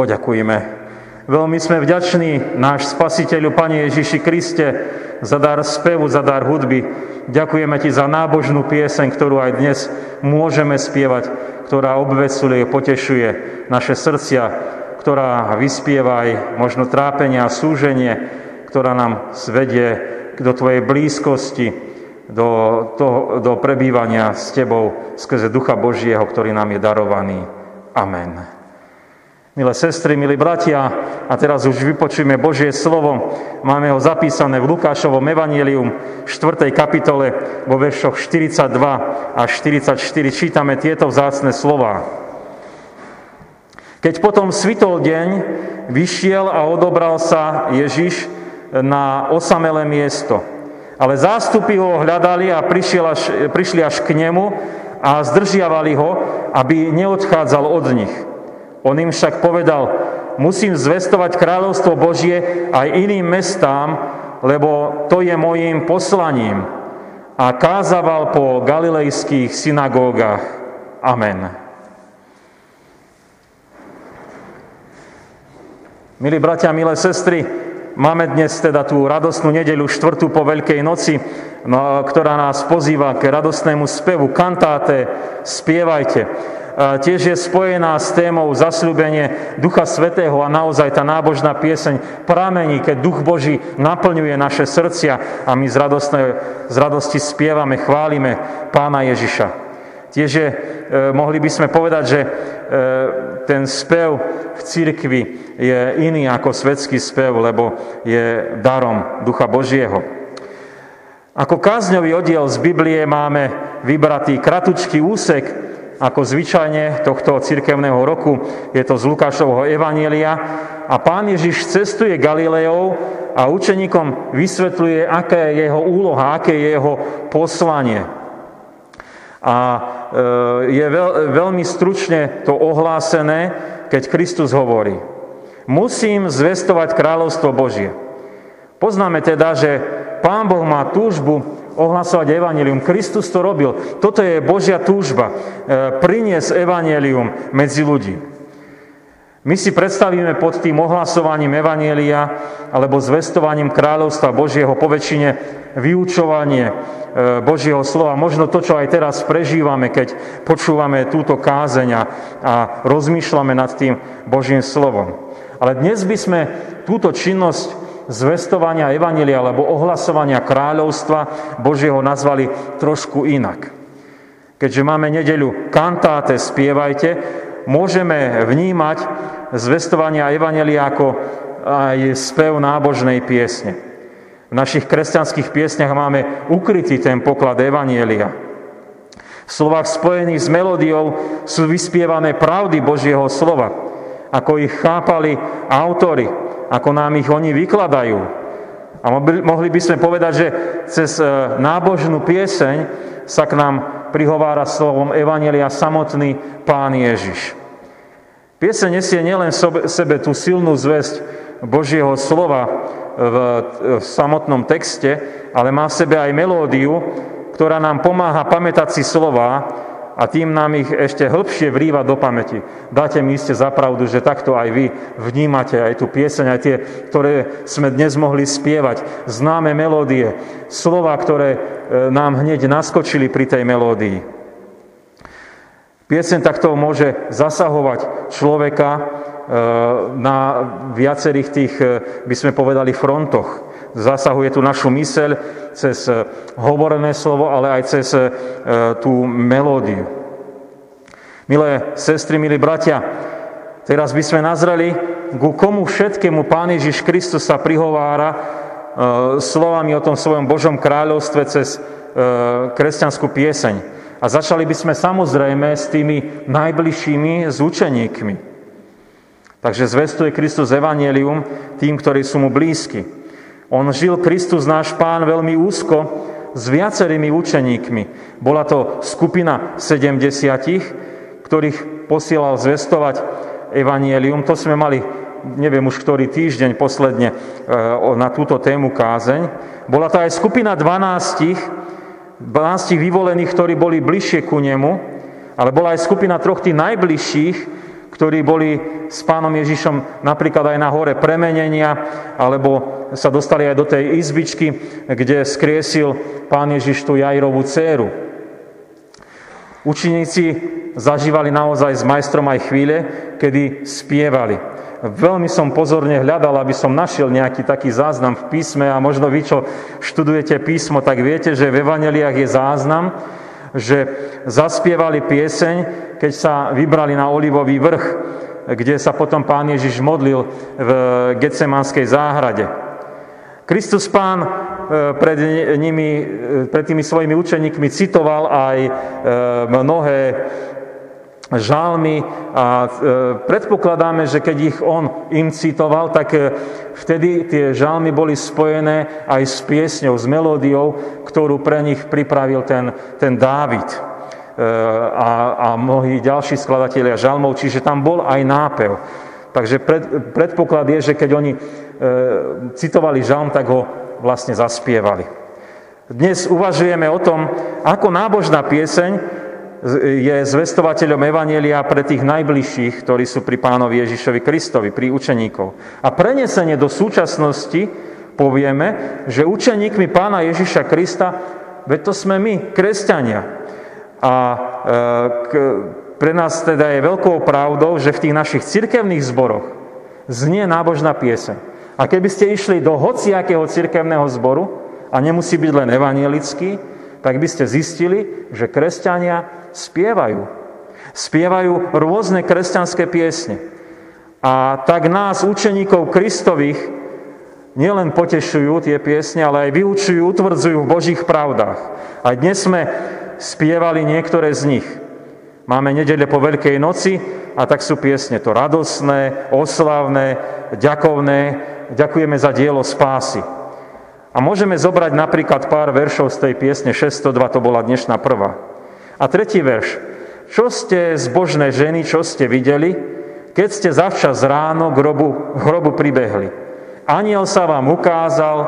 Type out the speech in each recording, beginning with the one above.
poďakujme. Veľmi sme vďační náš Spasiteľu, Pane Ježiši Kriste, za dar spevu, za dar hudby. Ďakujeme Ti za nábožnú pieseň, ktorú aj dnes môžeme spievať, ktorá obvesuje, potešuje naše srdcia, ktorá vyspieva aj možno trápenie a súženie, ktorá nám svedie do Tvojej blízkosti, do, toho, do prebývania s Tebou skrze Ducha Božieho, ktorý nám je darovaný. Amen. Milé sestry, milí bratia, a teraz už vypočujeme Božie slovo. Máme ho zapísané v Lukášovom evanílium 4. kapitole vo veršoch 42 až 44. Čítame tieto vzácne slova. Keď potom svitol deň, vyšiel a odobral sa Ježiš na osamelé miesto. Ale zástupy ho hľadali a až, prišli až k nemu a zdržiavali ho, aby neodchádzal od nich. On im však povedal, musím zvestovať kráľovstvo Božie aj iným mestám, lebo to je mojím poslaním. A kázaval po galilejských synagógach. Amen. Milí bratia, milé sestry, máme dnes teda tú radostnú nedeľu, štvrtú po Veľkej noci, no, ktorá nás pozýva k radostnému spevu, kantáte, spievajte tiež je spojená s témou zasľúbenie Ducha Svetého a naozaj tá nábožná pieseň pramení, keď Duch Boží naplňuje naše srdcia a my z, radostnej, z radosti spievame, chválime Pána Ježiša. Tiež je, e, mohli by sme povedať, že e, ten spev v cirkvi je iný ako svetský spev, lebo je darom Ducha Božieho. Ako kázňový oddiel z Biblie máme vybratý kratučký úsek, ako zvyčajne tohto cirkevného roku. Je to z Lukášovho Evanielia. A pán Ježiš cestuje Galileou a učeníkom vysvetľuje, aká je jeho úloha, aké je jeho poslanie. A e, je veľ, veľmi stručne to ohlásené, keď Kristus hovorí. Musím zvestovať kráľovstvo Božie. Poznáme teda, že Pán Boh má túžbu ohlasovať evanelium. Kristus to robil. Toto je Božia túžba. E, priniesť evanelium medzi ľudí. My si predstavíme pod tým ohlasovaním evanielia alebo zvestovaním kráľovstva Božieho poväčšine vyučovanie e, Božieho slova. Možno to, čo aj teraz prežívame, keď počúvame túto kázeň a rozmýšľame nad tým Božím slovom. Ale dnes by sme túto činnosť zvestovania Evanelia alebo ohlasovania kráľovstva Božieho nazvali trošku inak. Keďže máme nedeľu kantáte, spievajte, môžeme vnímať zvestovania Evanelia ako aj spev nábožnej piesne. V našich kresťanských piesňach máme ukrytý ten poklad Evanielia. V slovách spojených s melódiou sú vyspievané pravdy Božieho slova, ako ich chápali autory, ako nám ich oni vykladajú. A mohli by sme povedať, že cez e, nábožnú pieseň sa k nám prihovára slovom Evanelia samotný Pán Ježiš. Pieseň nesie nielen sebe tú silnú zväzť Božieho slova v, v samotnom texte, ale má v sebe aj melódiu, ktorá nám pomáha pamätať si slova a tým nám ich ešte hĺbšie vrýva do pamäti. Dáte mi iste zapravdu, že takto aj vy vnímate aj tú pieseň, aj tie, ktoré sme dnes mohli spievať. Známe melódie, slova, ktoré e, nám hneď naskočili pri tej melódii. Pieseň takto môže zasahovať človeka e, na viacerých tých, e, by sme povedali, frontoch zasahuje tu našu myseľ cez eh, hovorené slovo, ale aj cez eh, tú melódiu. Milé sestry, milí bratia, teraz by sme nazreli, ku komu všetkému Pán Ježiš Kristus sa prihovára eh, slovami o tom svojom Božom kráľovstve cez kresťanskú pieseň. A začali by sme samozrejme s tými najbližšími z učeníkmi. Takže zvestuje Kristus Evangelium tým, ktorí sú mu blízki. On žil Kristus náš pán veľmi úzko s viacerými učeníkmi. Bola to skupina 70, ktorých posielal zvestovať evanielium. To sme mali, neviem už ktorý týždeň posledne e, na túto tému kázeň. Bola to aj skupina 12, 12 vyvolených, ktorí boli bližšie ku nemu, ale bola aj skupina troch tých najbližších, ktorí boli s pánom Ježišom napríklad aj na hore premenenia, alebo sa dostali aj do tej izbičky, kde skriesil pán Ježiš tú Jairovú dceru. Učeníci zažívali naozaj s majstrom aj chvíle, kedy spievali. Veľmi som pozorne hľadal, aby som našiel nejaký taký záznam v písme a možno vy, čo študujete písmo, tak viete, že v Evaneliách je záznam, že zaspievali pieseň, keď sa vybrali na Olivový vrch, kde sa potom pán Ježiš modlil v Getsemanskej záhrade. Kristus pán e, pred, nimi, e, pred tými svojimi učeníkmi citoval aj e, mnohé žalmy a predpokladáme, že keď ich on im citoval, tak vtedy tie žalmy boli spojené aj s piesňou, s melódiou, ktorú pre nich pripravil ten, ten Dávid a, a mnohí ďalší skladatelia žalmov, čiže tam bol aj nápev. Takže pred, predpoklad je, že keď oni e, citovali žalm, tak ho vlastne zaspievali. Dnes uvažujeme o tom, ako nábožná pieseň je zvestovateľom Evanielia pre tých najbližších, ktorí sú pri pánovi Ježišovi Kristovi, pri učeníkov. A prenesenie do súčasnosti povieme, že učeníkmi pána Ježiša Krista, veď to sme my, kresťania. A e, k, pre nás teda je veľkou pravdou, že v tých našich cirkevných zboroch znie nábožná pieseň. A keby ste išli do hociakého cirkevného zboru, a nemusí byť len evanielický, tak by ste zistili, že kresťania spievajú. Spievajú rôzne kresťanské piesne. A tak nás, učeníkov Kristových, nielen potešujú tie piesne, ale aj vyučujú, utvrdzujú v Božích pravdách. A dnes sme spievali niektoré z nich. Máme nedele po Veľkej noci a tak sú piesne to radosné, oslavné, ďakovné. Ďakujeme za dielo spásy. A môžeme zobrať napríklad pár veršov z tej piesne 602, to bola dnešná prvá. A tretí verš. Čo ste zbožné ženy, čo ste videli, keď ste zavčas ráno k hrobu, hrobu pribehli? Aniel sa vám ukázal,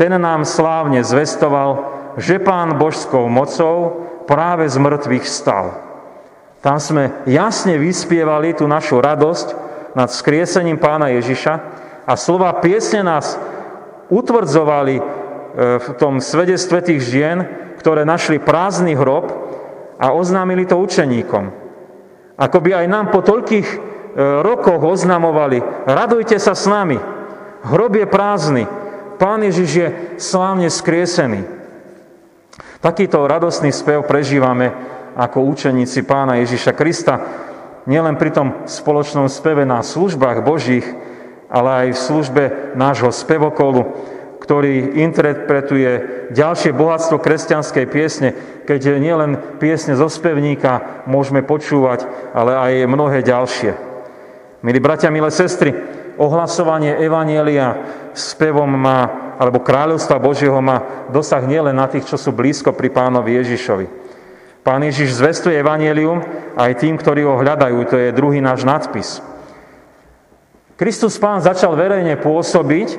ten nám slávne zvestoval, že pán božskou mocou práve z mŕtvych stal. Tam sme jasne vyspievali tú našu radosť nad skriesením pána Ježiša a slova piesne nás utvrdzovali e, v tom svedectve tých žien, ktoré našli prázdny hrob a oznámili to učeníkom. Ako by aj nám po toľkých e, rokoch oznamovali, radujte sa s nami, hrob je prázdny, pán Ježiš je slávne skriesený. Takýto radostný spev prežívame ako učeníci pána Ježiša Krista, nielen pri tom spoločnom speve na službách Božích, ale aj v službe nášho spevokolu, ktorý interpretuje ďalšie bohatstvo kresťanskej piesne, keď nielen piesne zo spevníka môžeme počúvať, ale aj mnohé ďalšie. Milí bratia, milé sestry, ohlasovanie Evanielia spevom má, alebo kráľovstva Božieho má dosah nielen na tých, čo sú blízko pri pánovi Ježišovi. Pán Ježiš zvestuje Evangelium aj tým, ktorí ho hľadajú. To je druhý náš nadpis. Kristus Pán začal verejne pôsobiť, e,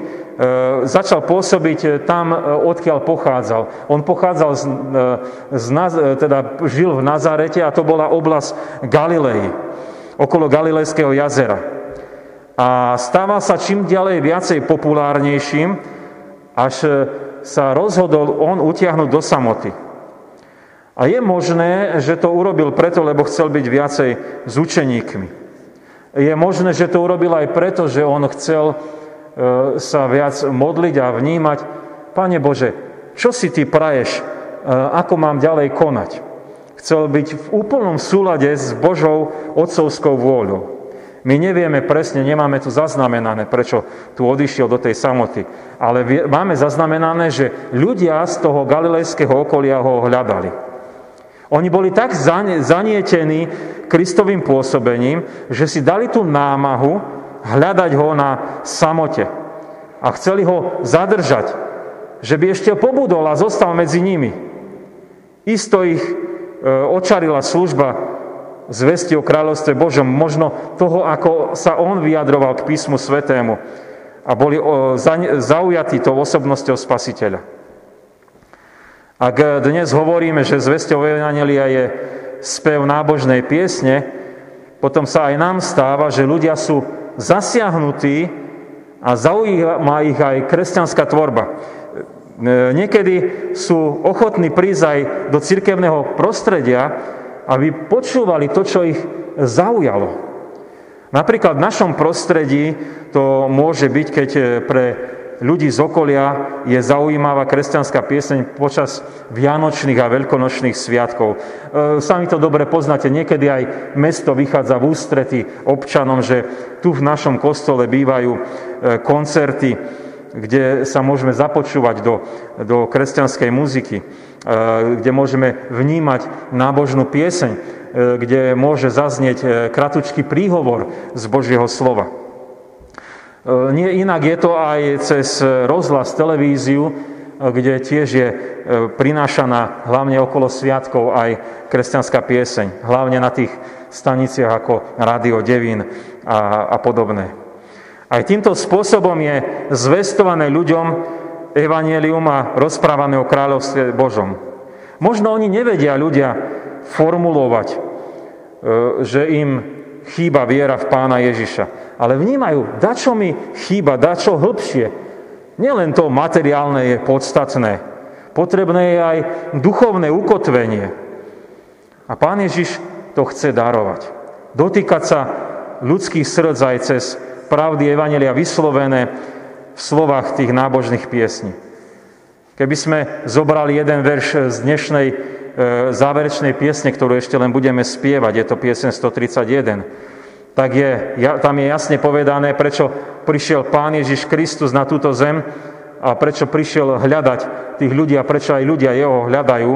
začal pôsobiť tam, e, odkiaľ pochádzal. On pochádzal, z, e, z, teda žil v Nazarete a to bola oblasť Galilei, okolo Galilejského jazera. A stával sa čím ďalej viacej populárnejším, až sa rozhodol on utiahnuť do samoty. A je možné, že to urobil preto, lebo chcel byť viacej s učeníkmi. Je možné, že to urobil aj preto, že on chcel e, sa viac modliť a vnímať. Pane Bože, čo si ty praješ, e, ako mám ďalej konať? Chcel byť v úplnom súlade s Božou otcovskou vôľou. My nevieme presne, nemáme tu zaznamenané, prečo tu odišiel do tej samoty. Ale máme zaznamenané, že ľudia z toho galilejského okolia ho hľadali. Oni boli tak zanietení Kristovým pôsobením, že si dali tú námahu hľadať ho na samote. A chceli ho zadržať, že by ešte pobudol a zostal medzi nimi. Isto ich e, očarila služba zvesti o kráľovstve Božom, možno toho, ako sa on vyjadroval k písmu svetému a boli zaujatí tou osobnosťou spasiteľa. Ak dnes hovoríme, že zvesťou Evangelia je spev nábožnej piesne, potom sa aj nám stáva, že ľudia sú zasiahnutí a zaujíma ich aj kresťanská tvorba. Niekedy sú ochotní prísť aj do cirkevného prostredia, aby počúvali to, čo ich zaujalo. Napríklad v našom prostredí to môže byť, keď pre ľudí z okolia je zaujímavá kresťanská pieseň počas vianočných a veľkonočných sviatkov. E, sami to dobre poznáte, niekedy aj mesto vychádza v ústrety občanom, že tu v našom kostole bývajú e, koncerty, kde sa môžeme započúvať do, do kresťanskej muziky, e, kde môžeme vnímať nábožnú pieseň, kde môže zaznieť kratučký príhovor z Božieho slova. E, nie inak je to aj cez rozhlas, televíziu, e, kde tiež je e, prinášaná hlavne okolo sviatkov aj kresťanská pieseň. Hlavne na tých staniciach ako Rádio Devín a, a podobné. Aj týmto spôsobom je zvestované ľuďom evanielium a rozprávané o kráľovstve Božom. Možno oni nevedia ľudia formulovať, že im chýba viera v pána Ježiša. Ale vnímajú, dačo mi chýba, dačo hĺbšie. Nielen to materiálne je podstatné. Potrebné je aj duchovné ukotvenie. A pán Ježiš to chce darovať. Dotýkať sa ľudských srdc aj cez pravdy Evanelia vyslovené v slovách tých nábožných piesní. Keby sme zobrali jeden verš z dnešnej záverečnej piesne, ktorú ešte len budeme spievať, je to piesen 131, tak je, tam je jasne povedané, prečo prišiel Pán Ježiš Kristus na túto zem a prečo prišiel hľadať tých ľudí a prečo aj ľudia jeho hľadajú.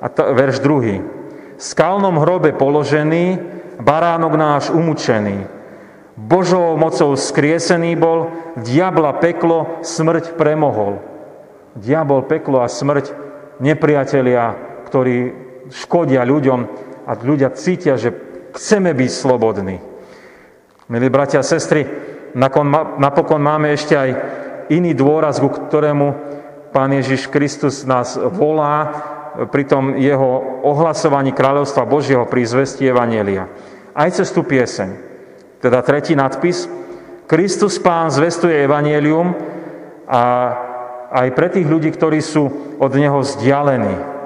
A to, verš druhý. V skalnom hrobe položený, baránok náš umúčený. Božou mocou skriesený bol, diabla peklo, smrť premohol. Diabol, peklo a smrť, nepriatelia ktorí škodia ľuďom a ľudia cítia, že chceme byť slobodní. Milí bratia a sestry, napokon máme ešte aj iný dôraz, ku ktorému Pán Ježiš Kristus nás volá pri tom jeho ohlasovaní kráľovstva Božieho pri zvesti Evanielia. Aj cez tú pieseň. Teda tretí nadpis. Kristus Pán zvestuje Evanielium a aj pre tých ľudí, ktorí sú od Neho vzdialení.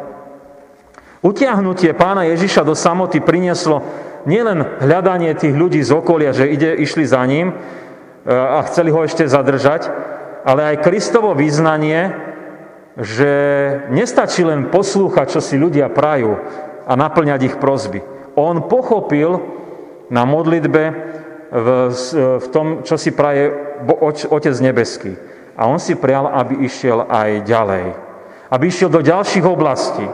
Utiahnutie pána Ježiša do samoty prinieslo nielen hľadanie tých ľudí z okolia, že ide, išli za ním e, a chceli ho ešte zadržať, ale aj Kristovo význanie, že nestačí len poslúchať, čo si ľudia prajú a naplňať ich prozby. On pochopil na modlitbe v, v tom, čo si praje Otec nebeský. A on si prial, aby išiel aj ďalej. Aby išiel do ďalších oblastí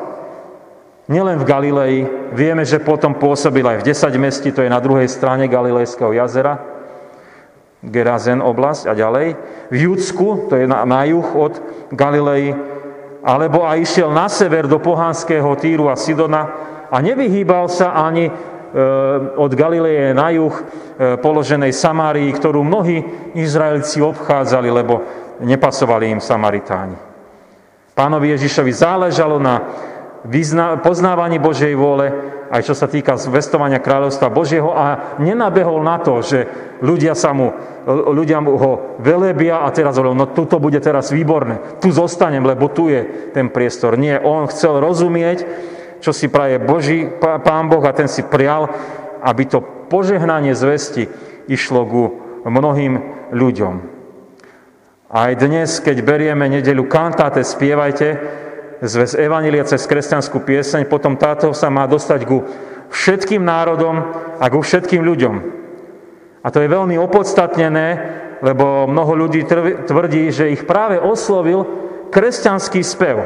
Nielen v Galilei, vieme, že potom pôsobil aj v 10 mesti, to je na druhej strane Galilejského jazera, Gerazen oblasť a ďalej. V Judsku, to je na, na juh od Galilei, alebo aj išiel na sever do pohanského Týru a Sidona a nevyhýbal sa ani e, od Galileje na juh e, položenej Samárii, ktorú mnohí Izraelci obchádzali, lebo nepasovali im Samaritáni. Pánovi Ježišovi záležalo na poznávaní Božej vôle, aj čo sa týka zvestovania kráľovstva Božieho a nenabehol na to, že ľudia, sa mu, ľudia mu ho velebia a teraz hovoril, no tuto bude teraz výborné, tu zostanem, lebo tu je ten priestor. Nie, on chcel rozumieť, čo si praje Boží Pán Boh a ten si prial, aby to požehnanie zvesti išlo ku mnohým ľuďom. Aj dnes, keď berieme nedelu kantáte, spievajte, zväz Evanília cez kresťanskú pieseň, potom táto sa má dostať ku všetkým národom a ku všetkým ľuďom. A to je veľmi opodstatnené, lebo mnoho ľudí tvrdí, že ich práve oslovil kresťanský spev.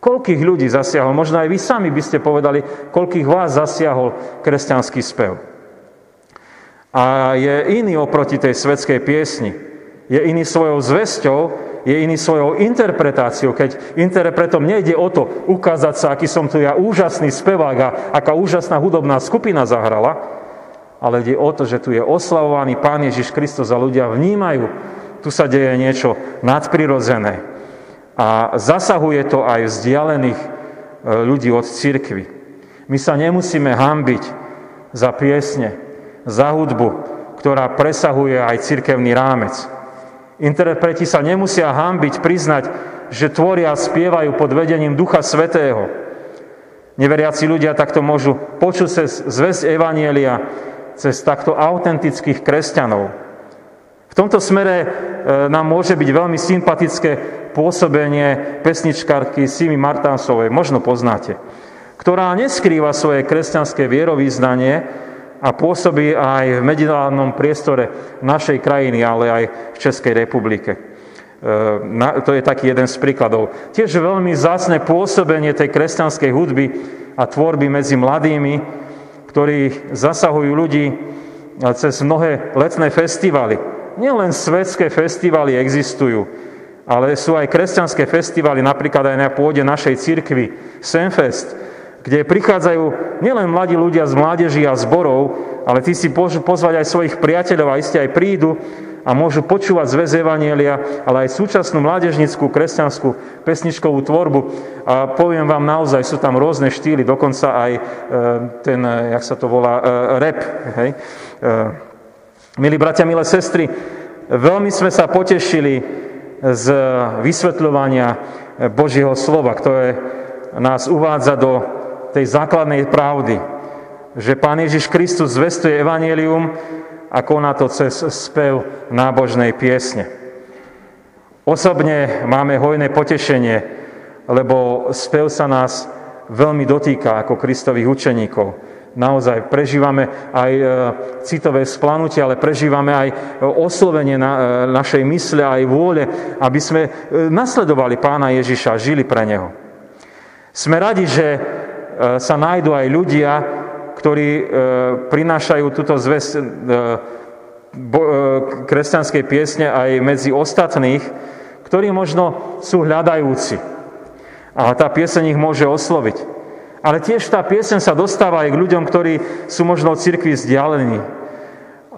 Koľkých ľudí zasiahol? Možno aj vy sami by ste povedali, koľkých vás zasiahol kresťanský spev. A je iný oproti tej svetskej piesni. Je iný svojou zväzťou, je iný svojou interpretáciou, keď interpretom nejde o to ukázať sa, aký som tu ja úžasný spevák a aká úžasná hudobná skupina zahrala, ale ide o to, že tu je oslavovaný Pán Ježiš Kristus a ľudia vnímajú, tu sa deje niečo nadprirodzené. A zasahuje to aj vzdialených e, ľudí od cirkvy. My sa nemusíme hambiť za piesne, za hudbu, ktorá presahuje aj cirkevný rámec. Interpreti sa nemusia hambiť priznať, že tvoria a spievajú pod vedením Ducha Svetého. Neveriaci ľudia takto môžu počuť cez zväzť Evanielia, cez takto autentických kresťanov. V tomto smere e, nám môže byť veľmi sympatické pôsobenie pesničkárky Simi Martansovej, možno poznáte, ktorá neskrýva svoje kresťanské vierovýznanie a pôsobí aj v mediálnom priestore našej krajiny, ale aj v Českej republike. E, to je taký jeden z príkladov. Tiež veľmi zásne pôsobenie tej kresťanskej hudby a tvorby medzi mladými, ktorí zasahujú ľudí cez mnohé letné festivaly. Nielen svetské festivaly existujú, ale sú aj kresťanské festivaly, napríklad aj na pôde našej cirkvi Senfest, kde prichádzajú nielen mladí ľudia z mládeží a zborov, ale tí si môžu pozvať aj svojich priateľov a iste aj prídu a môžu počúvať zväz Evanielia, ale aj súčasnú mládežnickú, kresťanskú pesničkovú tvorbu. A poviem vám naozaj, sú tam rôzne štýly, dokonca aj e, ten, e, jak sa to volá, e, rap. Hej? Milí bratia, milé sestry, veľmi sme sa potešili z vysvetľovania Božieho slova, ktoré nás uvádza do tej základnej pravdy, že Pán Ježiš Kristus zvestuje Evangelium a koná to cez spev nábožnej piesne. Osobne máme hojné potešenie, lebo spev sa nás veľmi dotýka ako Kristových učeníkov. Naozaj prežívame aj e, citové splanutie, ale prežívame aj oslovenie na, e, našej mysle, aj vôle, aby sme e, nasledovali pána Ježiša, žili pre neho. Sme radi, že sa nájdú aj ľudia, ktorí e, prinášajú túto zväz e, e, kresťanskej piesne aj medzi ostatných, ktorí možno sú hľadajúci. A tá pieseň ich môže osloviť. Ale tiež tá pieseň sa dostáva aj k ľuďom, ktorí sú možno od cirkvi vzdialení.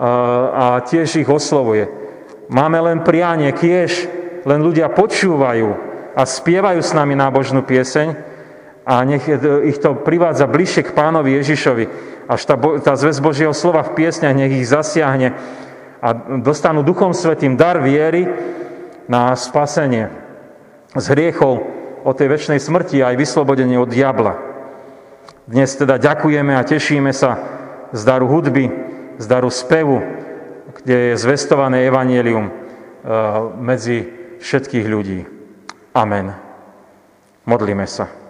A tiež ich oslovuje. Máme len prianie, kiež len ľudia počúvajú a spievajú s nami nábožnú pieseň, a nech ich to privádza bližšie k pánovi Ježišovi. Až tá, tá zväz Božieho slova v piesňach nech ich zasiahne a dostanú Duchom Svetým dar viery na spasenie z hriechov o tej väčšnej smrti a aj vyslobodenie od diabla. Dnes teda ďakujeme a tešíme sa z daru hudby, z daru spevu, kde je zvestované evanielium eh, medzi všetkých ľudí. Amen. Modlíme sa.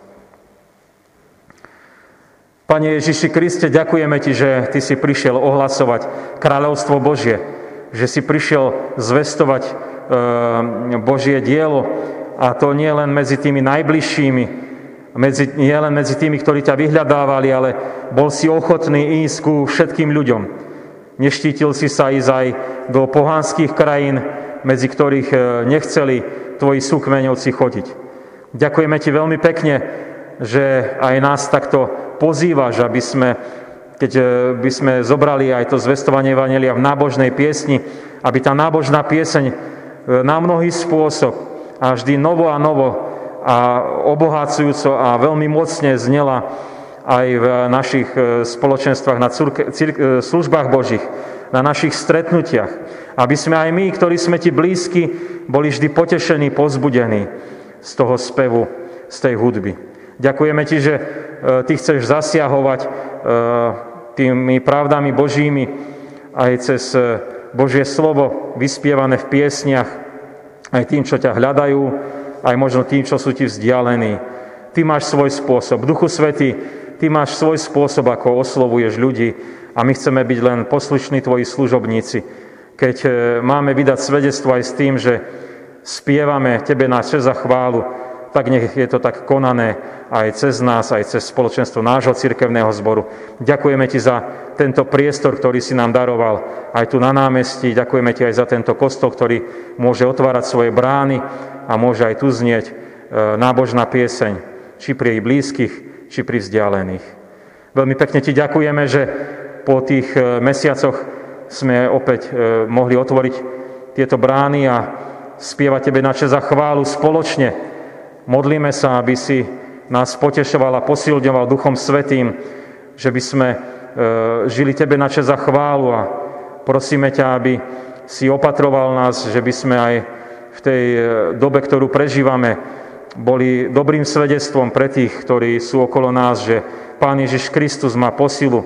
Pane Ježiši Kriste, ďakujeme Ti, že Ty si prišiel ohlasovať kráľovstvo Božie, že si prišiel zvestovať e, Božie dielo a to nie len medzi tými najbližšími, medzi, nie len medzi tými, ktorí ťa vyhľadávali, ale bol si ochotný ísť ku všetkým ľuďom. Neštítil si sa ísť aj do pohanských krajín, medzi ktorých e, nechceli tvoji súkmeňovci chodiť. Ďakujeme ti veľmi pekne, že aj nás takto pozývaš, aby sme, keď e, by sme zobrali aj to zvestovanie Evangelia v nábožnej piesni, aby tá nábožná pieseň e, na mnohý spôsob a vždy novo a novo a obohacujúco a veľmi mocne znela aj v našich e, spoločenstvách, na službách Božích, na našich stretnutiach. Aby sme aj my, ktorí sme ti blízki, boli vždy potešení, pozbudení z toho spevu, z tej hudby. Ďakujeme ti, že E, ty chceš zasiahovať e, tými pravdami Božími aj cez e, Božie slovo vyspievané v piesniach, aj tým, čo ťa hľadajú, aj možno tým, čo sú ti vzdialení. Ty máš svoj spôsob. Duchu Svety, ty máš svoj spôsob, ako oslovuješ ľudí a my chceme byť len poslušní tvoji služobníci. Keď máme vydať svedectvo aj s tým, že spievame Tebe na čest a chválu, tak nech je to tak konané aj cez nás, aj cez spoločenstvo nášho cirkevného zboru. Ďakujeme Ti za tento priestor, ktorý si nám daroval aj tu na námestí. Ďakujeme Ti aj za tento kostol, ktorý môže otvárať svoje brány a môže aj tu znieť e, nábožná pieseň, či pri jej blízkych, či pri vzdialených. Veľmi pekne Ti ďakujeme, že po tých e, mesiacoch sme opäť e, mohli otvoriť tieto brány a spievať Tebe na za chválu spoločne, Modlíme sa, aby si nás potešoval a posilňoval Duchom Svetým, že by sme žili Tebe na čas za chválu a prosíme ťa, aby si opatroval nás, že by sme aj v tej dobe, ktorú prežívame, boli dobrým svedectvom pre tých, ktorí sú okolo nás, že Pán Ježiš Kristus má posilu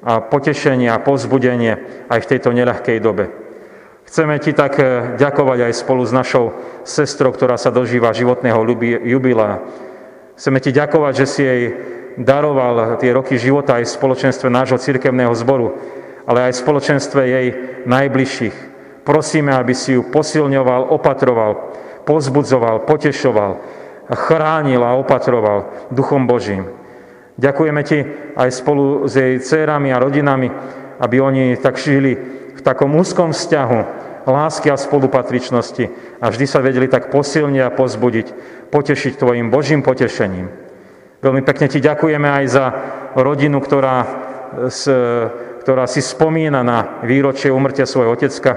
a potešenie a pozbudenie aj v tejto neľahkej dobe. Chceme Ti tak eh, ďakovať aj spolu s našou sestrou, ktorá sa dožíva životného jubilea. Chceme Ti ďakovať, že si jej daroval tie roky života aj v spoločenstve nášho cirkevného zboru, ale aj v spoločenstve jej najbližších. Prosíme, aby si ju posilňoval, opatroval, pozbudzoval, potešoval, chránil a opatroval Duchom Božím. Ďakujeme Ti aj spolu s jej dcerami a rodinami, aby oni tak žili v takom úzkom vzťahu lásky a spolupatričnosti a vždy sa vedeli tak posilne a pozbudiť, potešiť Tvojim Božím potešením. Veľmi pekne Ti ďakujeme aj za rodinu, ktorá, ktorá si spomína na výročie umrtia svojho otecka,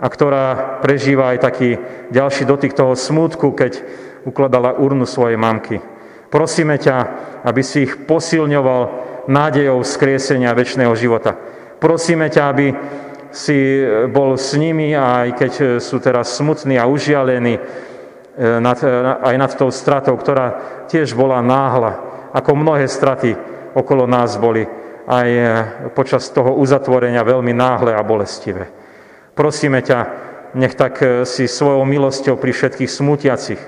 a ktorá prežíva aj taký ďalší dotyk toho smútku, keď ukladala urnu svojej mamky. Prosíme ťa, aby si ich posilňoval nádejou skriesenia väčšného života. Prosíme ťa, aby si bol s nimi, aj keď sú teraz smutní a užialení nad, aj nad tou stratou, ktorá tiež bola náhla, ako mnohé straty okolo nás boli aj počas toho uzatvorenia veľmi náhle a bolestivé. Prosíme ťa, nech tak e, si svojou milosťou pri všetkých smutiacich,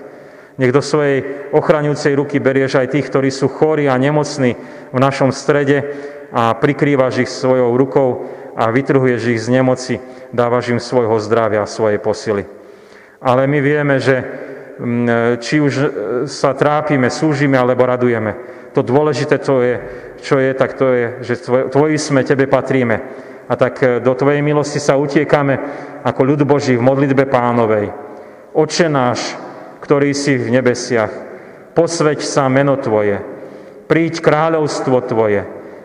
nech do svojej ochraňujúcej ruky berieš aj tých, ktorí sú chorí a nemocní v našom strede a prikrývaš ich svojou rukou a vytrhuješ ich z nemoci, dávaš im svojho zdravia a svojej posily. Ale my vieme, že e, či už e, sa trápime, súžime alebo radujeme, to dôležité to je, čo je, tak to je, že tvoji sme, tebe patríme a tak e, do Tvojej milosti sa utiekame ako ľud Boží v modlitbe pánovej. Oče náš, ktorý si v nebesiach, posveď sa meno Tvoje, príď kráľovstvo Tvoje,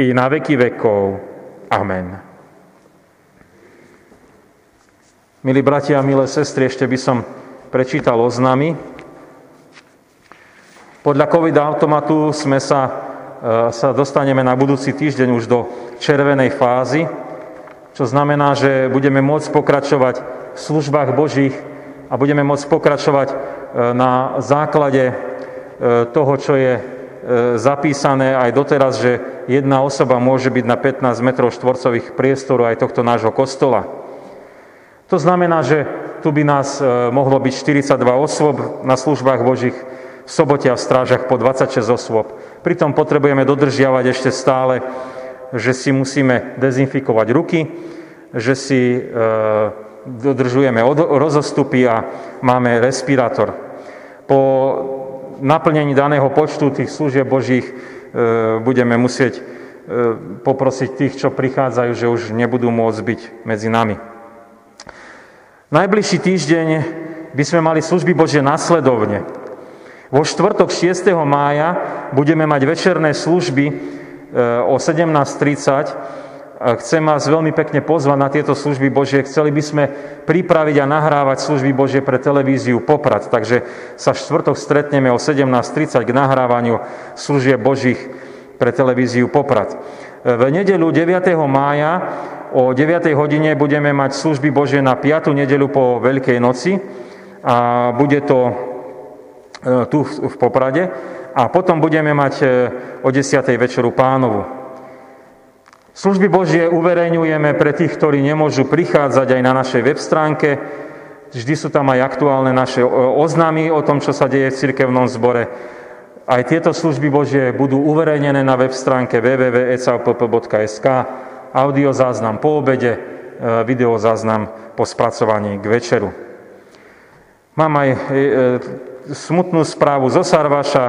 i na veky vekov. Amen. Milí bratia a milé sestry, ešte by som prečítal oznamy. Podľa COVID-automatu sme sa E, sa dostaneme na budúci týždeň už do červenej fázy, čo znamená, že budeme môcť pokračovať v službách Božích a budeme môcť pokračovať e, na základe e, toho, čo je zapísané aj doteraz, že jedna osoba môže byť na 15 metrov štvorcových priestoru aj tohto nášho kostola. To znamená, že tu by nás mohlo byť 42 osôb na službách Božích, v sobote a v strážach po 26 osôb. Pritom potrebujeme dodržiavať ešte stále, že si musíme dezinfikovať ruky, že si e, dodržujeme rozostupy a máme respirátor. Po naplnení daného počtu tých služieb Božích e, budeme musieť e, poprosiť tých, čo prichádzajú, že už nebudú môcť byť medzi nami. Najbližší týždeň by sme mali služby Božie nasledovne. Vo štvrtok 6. mája budeme mať večerné služby e, o 17.30. Chcem vás veľmi pekne pozvať na tieto služby Božie. Chceli by sme pripraviť a nahrávať služby Božie pre televíziu Poprad. Takže sa štvrtok stretneme o 17.30 k nahrávaniu služieb Božích pre televíziu Poprad. V nedelu 9. mája o 9. hodine budeme mať služby Božie na 5. nedelu po Veľkej noci a bude to E, tu v Poprade a potom budeme mať e, o 10. večeru pánovu. Služby Božie uverejňujeme pre tých, ktorí nemôžu prichádzať aj na našej web stránke. Vždy sú tam aj aktuálne naše oznámy o tom, čo sa deje v cirkevnom zbore. Aj tieto služby Božie budú uverejnené na web stránke www.ecavpp.sk audio záznam po obede, e, video záznam po spracovaní k večeru. Mám aj smutnú správu zo Sarvaša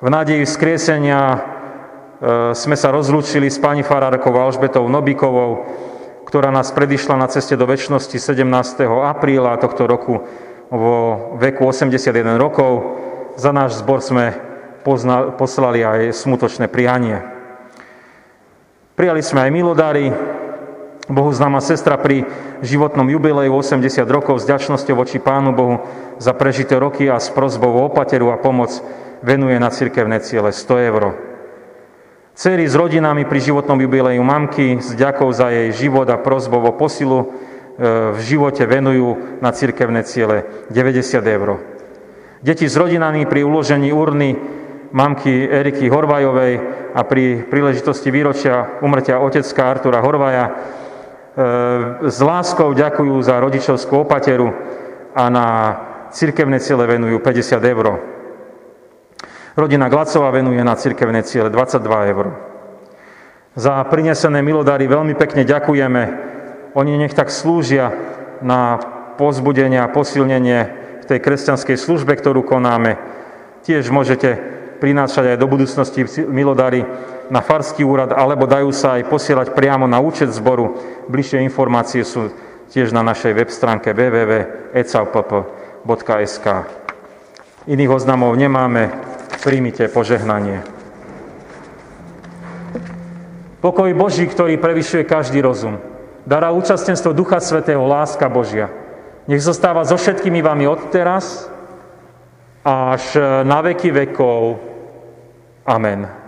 v nádeji vzkriesenia sme sa rozlúčili s pani farárkou Alžbetou Nobikovou, ktorá nás predišla na ceste do väčšnosti 17. apríla tohto roku vo veku 81 rokov. Za náš zbor sme poslali aj smutočné prianie. Prijali sme aj milodary, Bohu známa sestra pri životnom jubileju 80 rokov s ďačnosťou voči Pánu Bohu za prežité roky a s prozbou o opateru a pomoc venuje na cirkevné ciele 100 eur. Cery s rodinami pri životnom jubileju mamky s ďakou za jej život a prozbou o posilu e, v živote venujú na cirkevné ciele 90 eur. Deti s rodinami pri uložení urny mamky Eriky Horvajovej a pri príležitosti výročia umrtia otecka Artura Horvaja e, s láskou ďakujú za rodičovskú opateru a na cirkevné ciele venujú 50 eur. Rodina Glacová venuje na cirkevné ciele 22 eur. Za prinesené milodary veľmi pekne ďakujeme. Oni nech tak slúžia na pozbudenie a posilnenie v tej kresťanskej službe, ktorú konáme. Tiež môžete prinášať aj do budúcnosti milodary na farský úrad, alebo dajú sa aj posielať priamo na účet zboru. Bližšie informácie sú tiež na našej web stránke www.ecavpp.sk. Iných oznamov nemáme príjmite požehnanie. Pokoj Boží, ktorý prevyšuje každý rozum, dará účastenstvo Ducha Svetého, láska Božia. Nech zostáva so všetkými vami od teraz až na veky vekov. Amen.